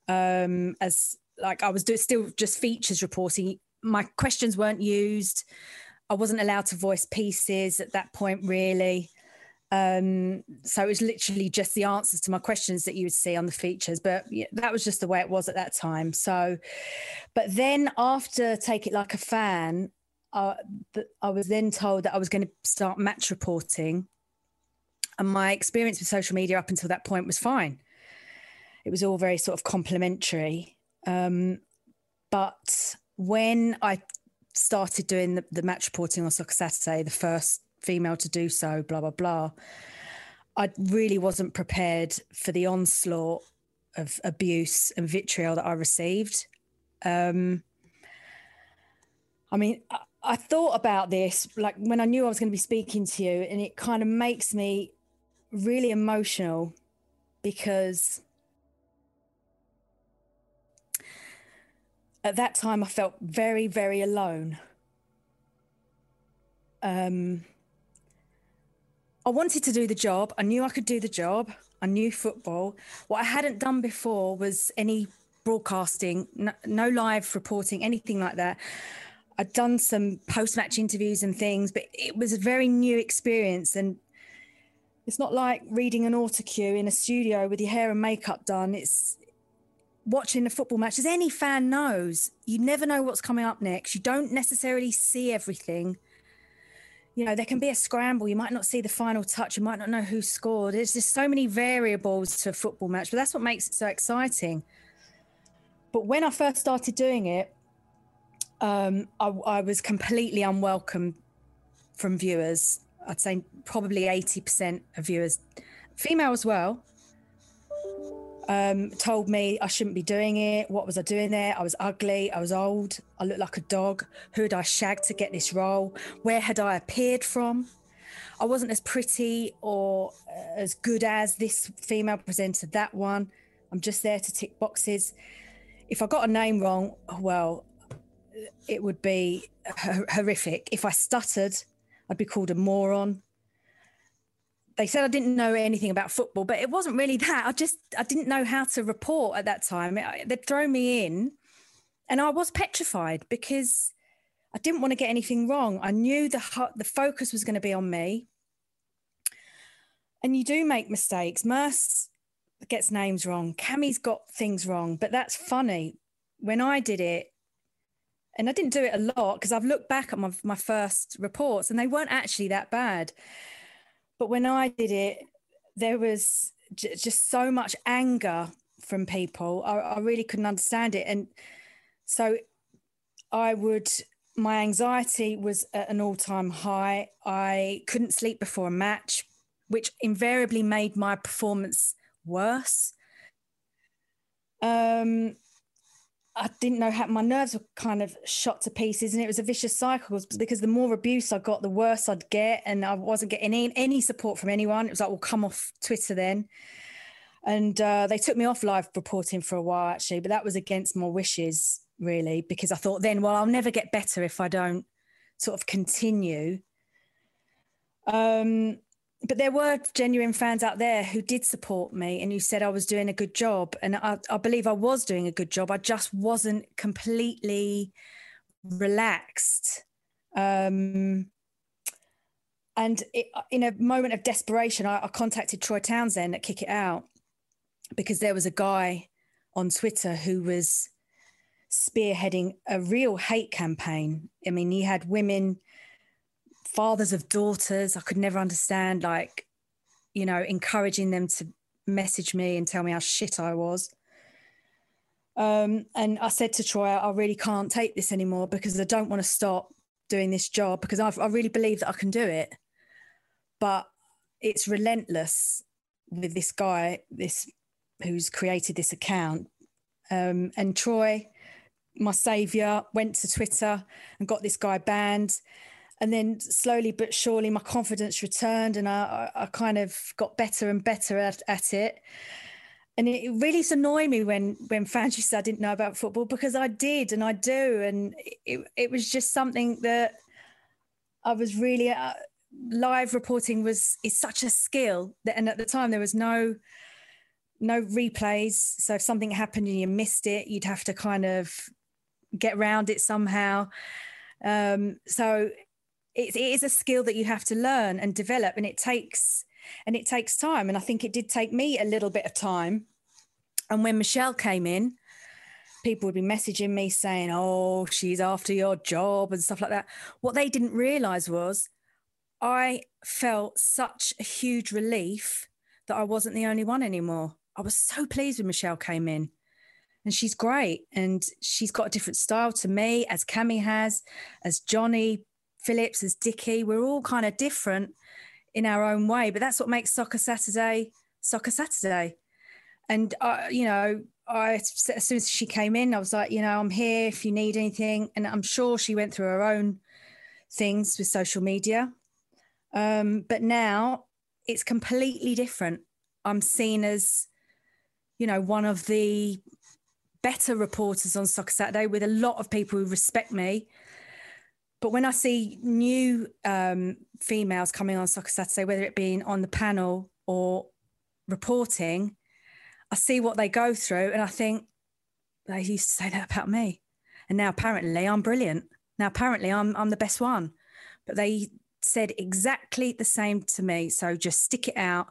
um, as like I was do, still just features reporting. My questions weren't used. I wasn't allowed to voice pieces at that point, really. Um, so it was literally just the answers to my questions that you would see on the features, but that was just the way it was at that time. So, but then after Take It Like a Fan, uh, I was then told that I was going to start match reporting. And my experience with social media up until that point was fine. It was all very sort of complimentary. Um, but when I started doing the, the match reporting on Soccer Saturday, the first female to do so, blah, blah, blah. I really wasn't prepared for the onslaught of abuse and vitriol that I received. Um, I mean, I, I thought about this like when I knew I was going to be speaking to you, and it kind of makes me really emotional because at that time I felt very, very alone. Um, I wanted to do the job. I knew I could do the job. I knew football. What I hadn't done before was any broadcasting, no, no live reporting, anything like that. I'd done some post match interviews and things, but it was a very new experience. And it's not like reading an autocue in a studio with your hair and makeup done. It's watching a football match, as any fan knows, you never know what's coming up next. You don't necessarily see everything. You know, there can be a scramble. You might not see the final touch. You might not know who scored. There's just so many variables to a football match, but that's what makes it so exciting. But when I first started doing it, um, I, I was completely unwelcome from viewers. I'd say probably 80% of viewers, female as well, um, told me I shouldn't be doing it. What was I doing there? I was ugly. I was old. I looked like a dog. Who had I shagged to get this role? Where had I appeared from? I wasn't as pretty or uh, as good as this female presenter, that one. I'm just there to tick boxes. If I got a name wrong, well, it would be horrific. If I stuttered, I'd be called a moron. They said I didn't know anything about football, but it wasn't really that. I just I didn't know how to report at that time. They'd throw me in, and I was petrified because I didn't want to get anything wrong. I knew the the focus was going to be on me. And you do make mistakes. Merse gets names wrong. Kammy's got things wrong, but that's funny. When I did it, and I didn't do it a lot because I've looked back at my, my first reports and they weren't actually that bad. But when I did it, there was j- just so much anger from people. I, I really couldn't understand it. And so I would, my anxiety was at an all time high. I couldn't sleep before a match, which invariably made my performance worse. Um, I didn't know how my nerves were kind of shot to pieces, and it was a vicious cycle because the more abuse I got, the worse I'd get, and I wasn't getting any, any support from anyone. It was like, "Well, come off Twitter then," and uh, they took me off live reporting for a while actually, but that was against my wishes really because I thought then, well, I'll never get better if I don't sort of continue. Um, but there were genuine fans out there who did support me and who said I was doing a good job. And I, I believe I was doing a good job. I just wasn't completely relaxed. Um, and it, in a moment of desperation, I, I contacted Troy Townsend at Kick It Out because there was a guy on Twitter who was spearheading a real hate campaign. I mean, he had women fathers of daughters. I could never understand, like, you know, encouraging them to message me and tell me how shit I was. Um, and I said to Troy, I really can't take this anymore because I don't want to stop doing this job because I've, I really believe that I can do it. But it's relentless with this guy, this who's created this account. Um, and Troy, my savior, went to Twitter and got this guy banned and then slowly but surely my confidence returned and I, I kind of got better and better at, at it. And it really annoyed me when when fans used to say I didn't know about football because I did and I do. And it, it was just something that I was really uh, live reporting was is such a skill that and at the time there was no no replays. So if something happened and you missed it, you'd have to kind of get around it somehow. Um, so it, it is a skill that you have to learn and develop and it takes and it takes time. And i think it did take me a little bit of time. And when michelle came in people would be messaging me saying oh she's after your job and stuff like that. What they didn't realize was i felt such a huge relief that i wasn't the only one anymore. I was so pleased when michelle came in. And she's great. And she's got a different style to me as Kammy has as johnny Phillips, as Dickie, we're all kind of different in our own way. But that's what makes Soccer Saturday Soccer Saturday. And uh, you know, I as soon as she came in, I was like, you know, I'm here if you need anything. And I'm sure she went through her own things with social media. Um, but now it's completely different. I'm seen as, you know, one of the better reporters on Soccer Saturday with a lot of people who respect me. But when I see new um, females coming on Soccer Saturday, whether it be on the panel or reporting, I see what they go through and I think they used to say that about me. And now apparently I'm brilliant. Now apparently I'm I'm the best one. But they said exactly the same to me. So just stick it out,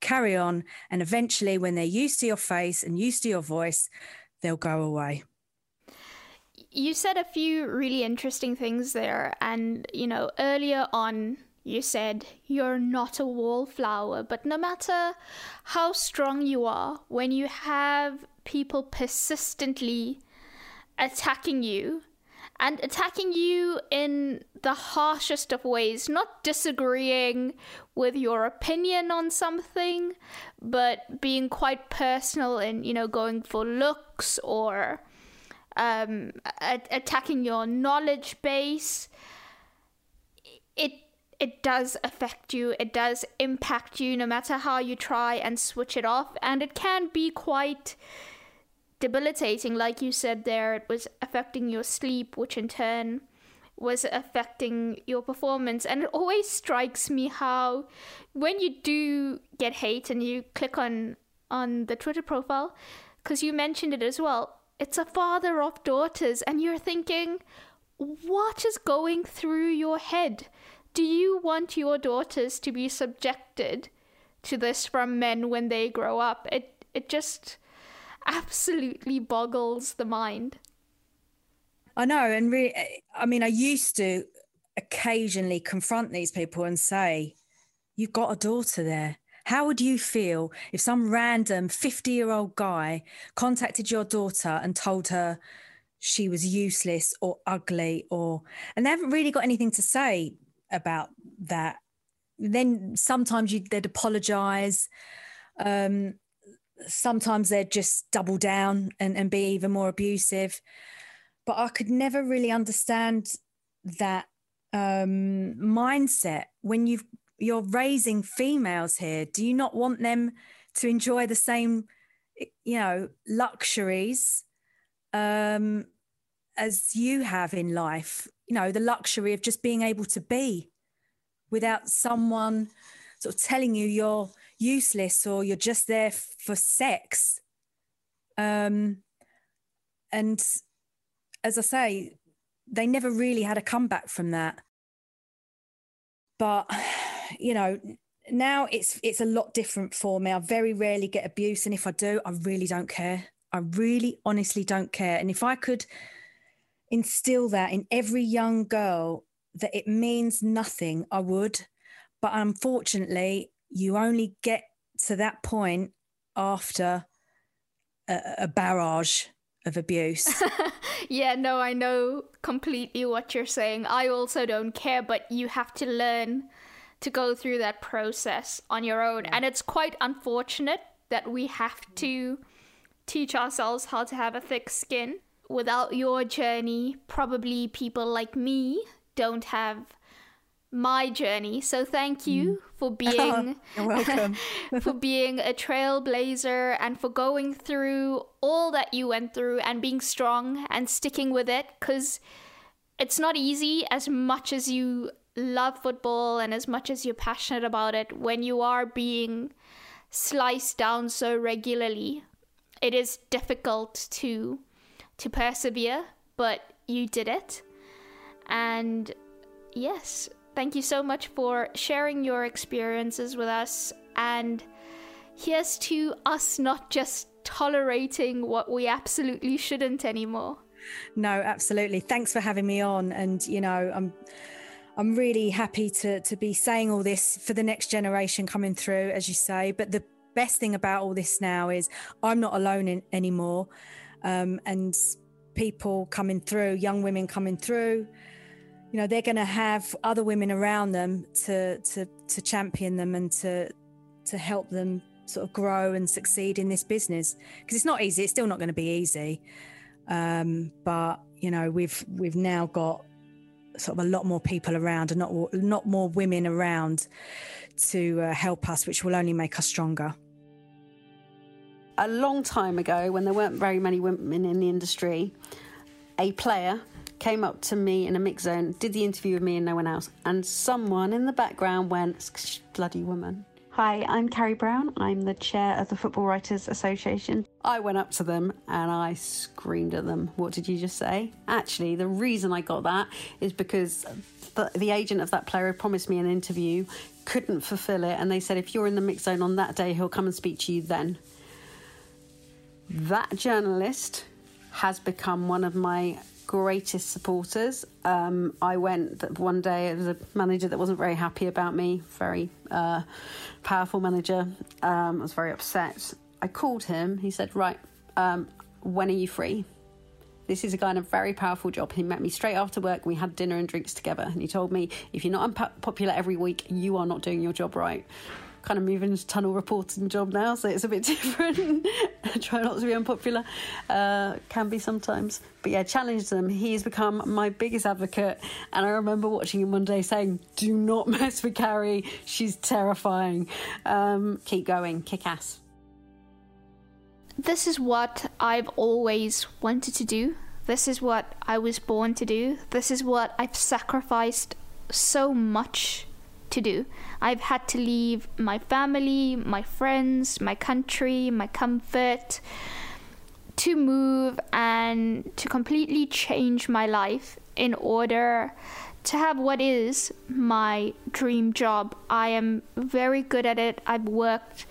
carry on, and eventually when they're used to your face and used to your voice, they'll go away. You said a few really interesting things there and you know earlier on you said you're not a wallflower, but no matter how strong you are, when you have people persistently attacking you and attacking you in the harshest of ways, not disagreeing with your opinion on something, but being quite personal and, you know, going for looks or um, attacking your knowledge base. It it does affect you, it does impact you no matter how you try and switch it off, and it can be quite debilitating. Like you said there, it was affecting your sleep, which in turn was affecting your performance. And it always strikes me how when you do get hate and you click on on the Twitter profile, because you mentioned it as well, it's a father of daughters, and you're thinking, what is going through your head? Do you want your daughters to be subjected to this from men when they grow up? It it just absolutely boggles the mind. I know, and really, I mean, I used to occasionally confront these people and say, "You've got a daughter there. How would you feel if some random fifty-year-old guy contacted your daughter and told her?" She was useless or ugly, or and they haven't really got anything to say about that. Then sometimes you, they'd apologize. Um, sometimes they'd just double down and, and be even more abusive. But I could never really understand that um, mindset when you've you're raising females here. Do you not want them to enjoy the same, you know, luxuries um, as you have in life? you know, the luxury of just being able to be without someone sort of telling you you're useless or you're just there for sex. Um, and as I say, they never really had a comeback from that. But you know, now it's it's a lot different for me. I very rarely get abuse, and if I do, I really don't care. I really, honestly don't care. And if I could instill that in every young girl that it means nothing, I would. But unfortunately, you only get to that point after a, a barrage of abuse. [LAUGHS] yeah, no, I know completely what you're saying. I also don't care, but you have to learn to go through that process on your own. And it's quite unfortunate that we have to teach ourselves how to have a thick skin without your journey, probably people like me don't have my journey. So thank you mm. for [LAUGHS] being welcome. [LAUGHS] for being a trailblazer and for going through all that you went through and being strong and sticking with it cuz it's not easy as much as you love football and as much as you're passionate about it when you are being sliced down so regularly. It is difficult to to persevere, but you did it. And yes, thank you so much for sharing your experiences with us. And here's to us not just tolerating what we absolutely shouldn't anymore. No, absolutely. Thanks for having me on. And, you know, I'm. I'm really happy to to be saying all this for the next generation coming through, as you say. But the best thing about all this now is I'm not alone in, anymore um, and people coming through, young women coming through, you know they're going to have other women around them to to to champion them and to to help them sort of grow and succeed in this business because it's not easy it's still not going to be easy um, but you know we've we've now got sort of a lot more people around and not not more women around to uh, help us which will only make us stronger a long time ago when there weren't very many women in the industry a player came up to me in a mix zone, did the interview with me and no one else, and someone in the background went, bloody woman. Hi, I'm Carrie Brown. I'm the chair of the Football Writers Association. I went up to them and I screamed at them. What did you just say? Actually, the reason I got that is because the, the agent of that player had promised me an interview, couldn't fulfill it, and they said, if you're in the mix zone on that day, he'll come and speak to you then. That journalist has become one of my greatest supporters. Um, I went one day, it was a manager that wasn't very happy about me, very uh, powerful manager. Um, I was very upset. I called him. He said, Right, um, when are you free? This is a guy in a very powerful job. He met me straight after work. We had dinner and drinks together. And he told me, if you're not unpopular every week, you are not doing your job right kind of moving into tunnel reporting job now, so it's a bit [LAUGHS] different. Try not to be unpopular, uh, can be sometimes. But yeah, challenge them. He's become my biggest advocate, and I remember watching him one day saying, "Do not [LAUGHS] mess with Carrie. She's terrifying. Um, keep going, kick ass." This is what I've always wanted to do. This is what I was born to do. This is what I've sacrificed so much to do. I've had to leave my family, my friends, my country, my comfort to move and to completely change my life in order to have what is my dream job. I am very good at it. I've worked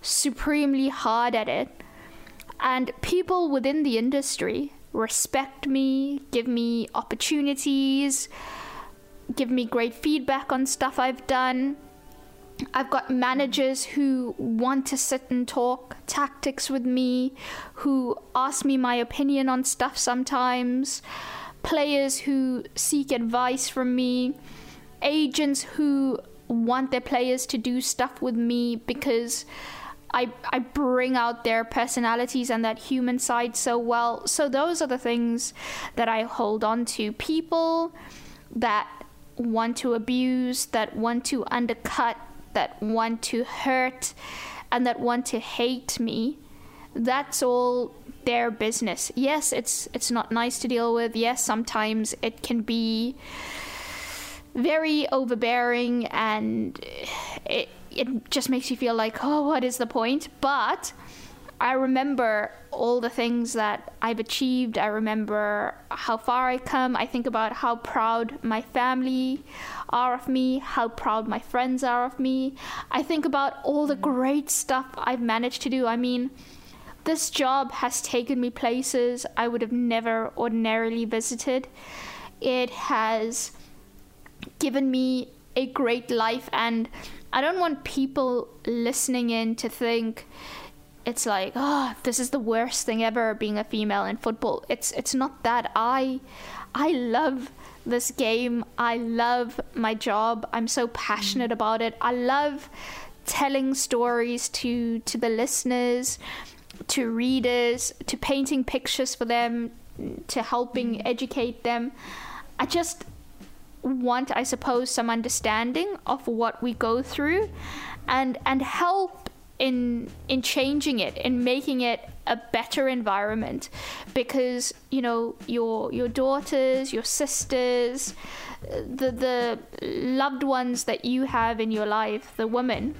supremely hard at it. And people within the industry respect me, give me opportunities, give me great feedback on stuff I've done. I've got managers who want to sit and talk tactics with me, who ask me my opinion on stuff sometimes, players who seek advice from me, agents who want their players to do stuff with me because I, I bring out their personalities and that human side so well. So, those are the things that I hold on to. People that want to abuse, that want to undercut, that want to hurt, and that want to hate me. That's all their business. Yes, it's it's not nice to deal with. Yes, sometimes it can be very overbearing and it it just makes you feel like, "Oh, what is the point?" But I remember all the things that I've achieved. I remember how far I come. I think about how proud my family are of me, how proud my friends are of me. I think about all the great stuff I've managed to do. I mean, this job has taken me places I would have never ordinarily visited. It has given me a great life, and I don't want people listening in to think it's like oh this is the worst thing ever being a female in football. It's it's not that. I i love this game. I love my job. I'm so passionate mm. about it. I love telling stories to to the listeners to readers to painting pictures for them to helping mm. educate them. I just want i suppose some understanding of what we go through and and help in in changing it in making it a better environment. Because you know your your daughters your sisters the the loved ones that you have in your life the women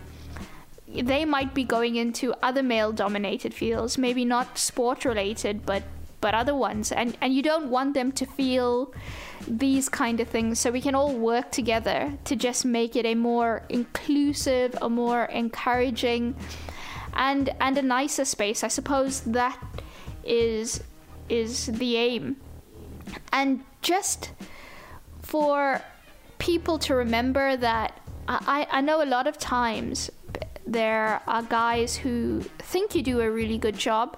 they might be going into other male dominated fields. Maybe not sport related but but other ones and and you don't want them to feel these kind of things so we can all work together to just make it a more inclusive, a more encouraging and and a nicer space. I suppose that is is the aim. And just for people to remember that I, I know a lot of times there are guys who think you do a really good job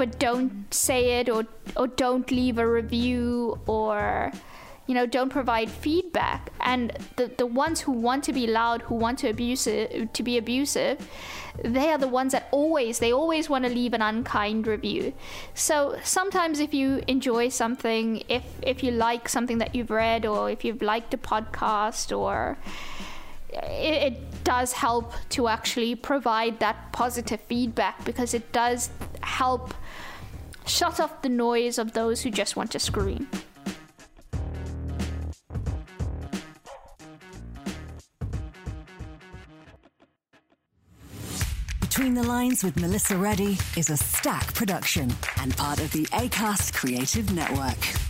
but don't say it or or don't leave a review or you know don't provide feedback. And the, the ones who want to be loud who want to abuse to be abusive they are the ones that always they always want to leave an unkind review. So sometimes if you enjoy something if if you like something that you've read or if you've liked a podcast or it, it does help to actually provide that positive feedback because it does help shut off the noise of those who just want to scream. Between the Lines with Melissa Reddy is a Stak production and part of the ACAST Creative Network.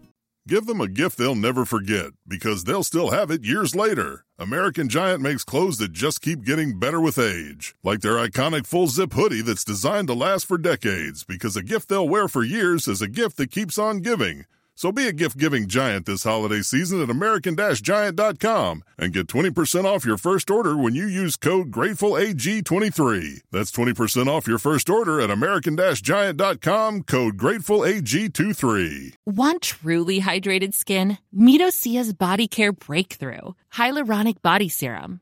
Give them a gift they'll never forget because they'll still have it years later. American Giant makes clothes that just keep getting better with age, like their iconic full zip hoodie that's designed to last for decades because a gift they'll wear for years is a gift that keeps on giving. So be a gift giving giant this holiday season at American Giant.com and get 20% off your first order when you use code GratefulAG23. That's 20% off your first order at American Giant.com, code GratefulAG23. Want truly hydrated skin? Meet Osea's Body Care Breakthrough Hyaluronic Body Serum.